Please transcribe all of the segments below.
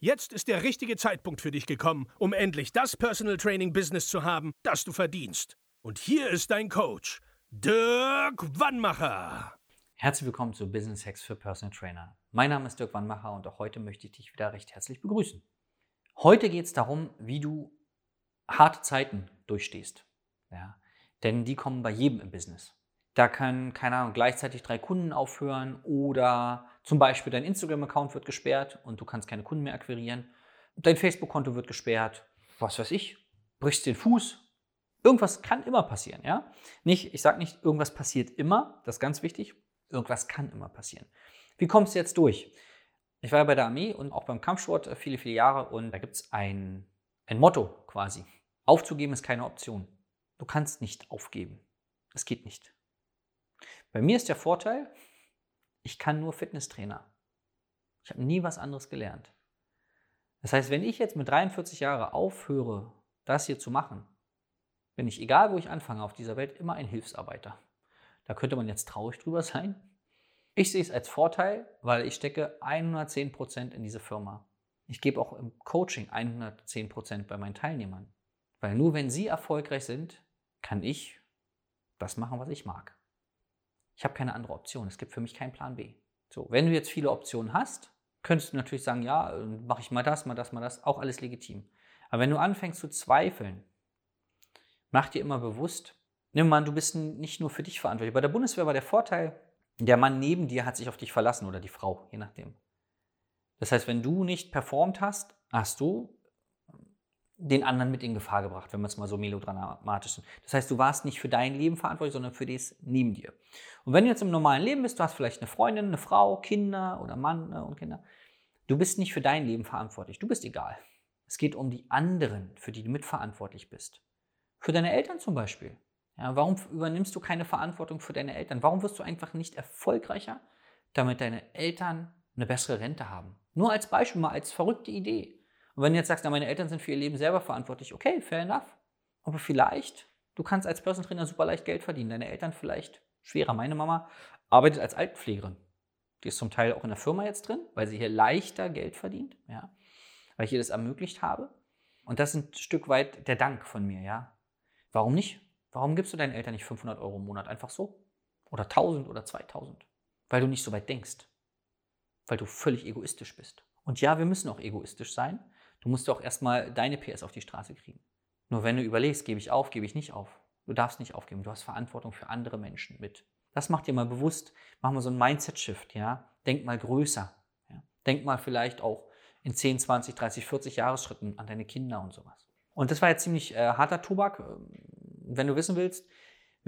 Jetzt ist der richtige Zeitpunkt für dich gekommen, um endlich das Personal Training Business zu haben, das du verdienst. Und hier ist dein Coach, Dirk Wannmacher. Herzlich willkommen zu Business Hacks für Personal Trainer. Mein Name ist Dirk Wannmacher und auch heute möchte ich dich wieder recht herzlich begrüßen. Heute geht es darum, wie du harte Zeiten durchstehst. Ja, denn die kommen bei jedem im Business. Da können, keine Ahnung, gleichzeitig drei Kunden aufhören oder zum Beispiel dein Instagram-Account wird gesperrt und du kannst keine Kunden mehr akquirieren. Dein Facebook-Konto wird gesperrt. Was weiß ich, brichst den Fuß. Irgendwas kann immer passieren, ja? Nicht, ich sage nicht, irgendwas passiert immer, das ist ganz wichtig. Irgendwas kann immer passieren. Wie kommst du jetzt durch? Ich war ja bei der Armee und auch beim Kampfsport äh, viele, viele Jahre und da gibt es ein, ein Motto quasi. Aufzugeben ist keine Option. Du kannst nicht aufgeben. Es geht nicht. Bei mir ist der Vorteil, ich kann nur Fitnesstrainer. Ich habe nie was anderes gelernt. Das heißt, wenn ich jetzt mit 43 Jahren aufhöre, das hier zu machen, bin ich, egal wo ich anfange auf dieser Welt, immer ein Hilfsarbeiter. Da könnte man jetzt traurig drüber sein. Ich sehe es als Vorteil, weil ich stecke 110% in diese Firma. Ich gebe auch im Coaching 110% bei meinen Teilnehmern. Weil nur wenn sie erfolgreich sind, kann ich das machen, was ich mag. Ich habe keine andere Option. Es gibt für mich keinen Plan B. So, wenn du jetzt viele Optionen hast, könntest du natürlich sagen, ja, mache ich mal das, mal das, mal das, auch alles legitim. Aber wenn du anfängst zu zweifeln, mach dir immer bewusst, nimm mal, du bist nicht nur für dich verantwortlich. Bei der Bundeswehr war der Vorteil, der Mann neben dir hat sich auf dich verlassen oder die Frau, je nachdem. Das heißt, wenn du nicht performt hast, hast du den anderen mit in Gefahr gebracht, wenn wir es mal so melodramatisch sind. Das heißt, du warst nicht für dein Leben verantwortlich, sondern für das neben dir. Und wenn du jetzt im normalen Leben bist, du hast vielleicht eine Freundin, eine Frau, Kinder oder Mann ne, und Kinder, du bist nicht für dein Leben verantwortlich. Du bist egal. Es geht um die anderen, für die du mitverantwortlich bist. Für deine Eltern zum Beispiel. Ja, warum übernimmst du keine Verantwortung für deine Eltern? Warum wirst du einfach nicht erfolgreicher, damit deine Eltern eine bessere Rente haben? Nur als Beispiel, mal als verrückte Idee. Und wenn du jetzt sagst, na, meine Eltern sind für ihr Leben selber verantwortlich, okay, fair enough. Aber vielleicht, du kannst als Personal Trainer super leicht Geld verdienen. Deine Eltern vielleicht schwerer. Meine Mama arbeitet als Altenpflegerin. Die ist zum Teil auch in der Firma jetzt drin, weil sie hier leichter Geld verdient, ja, weil ich ihr das ermöglicht habe. Und das ist ein Stück weit der Dank von mir, ja. Warum nicht? Warum gibst du deinen Eltern nicht 500 Euro im Monat einfach so? Oder 1000 oder 2000? Weil du nicht so weit denkst. Weil du völlig egoistisch bist. Und ja, wir müssen auch egoistisch sein, Du musst auch erstmal deine PS auf die Straße kriegen. Nur wenn du überlegst, gebe ich auf, gebe ich nicht auf. Du darfst nicht aufgeben. Du hast Verantwortung für andere Menschen mit. Das macht dir mal bewusst. Mach mal so einen Mindset-Shift, ja. Denk mal größer. Ja? Denk mal vielleicht auch in 10, 20, 30, 40 Jahresschritten an deine Kinder und sowas. Und das war jetzt ziemlich äh, harter Tobak. Ähm, wenn du wissen willst,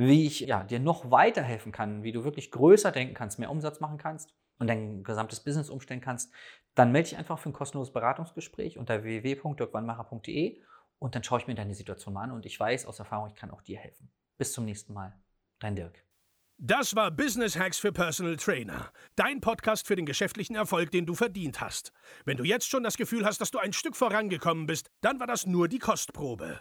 wie ich ja, dir noch weiterhelfen kann, wie du wirklich größer denken kannst, mehr Umsatz machen kannst, und dein gesamtes Business umstellen kannst, dann melde dich einfach für ein kostenloses Beratungsgespräch unter www.dirkwannmacher.de und dann schaue ich mir deine Situation mal an und ich weiß aus Erfahrung, ich kann auch dir helfen. Bis zum nächsten Mal. Dein Dirk. Das war Business Hacks für Personal Trainer. Dein Podcast für den geschäftlichen Erfolg, den du verdient hast. Wenn du jetzt schon das Gefühl hast, dass du ein Stück vorangekommen bist, dann war das nur die Kostprobe.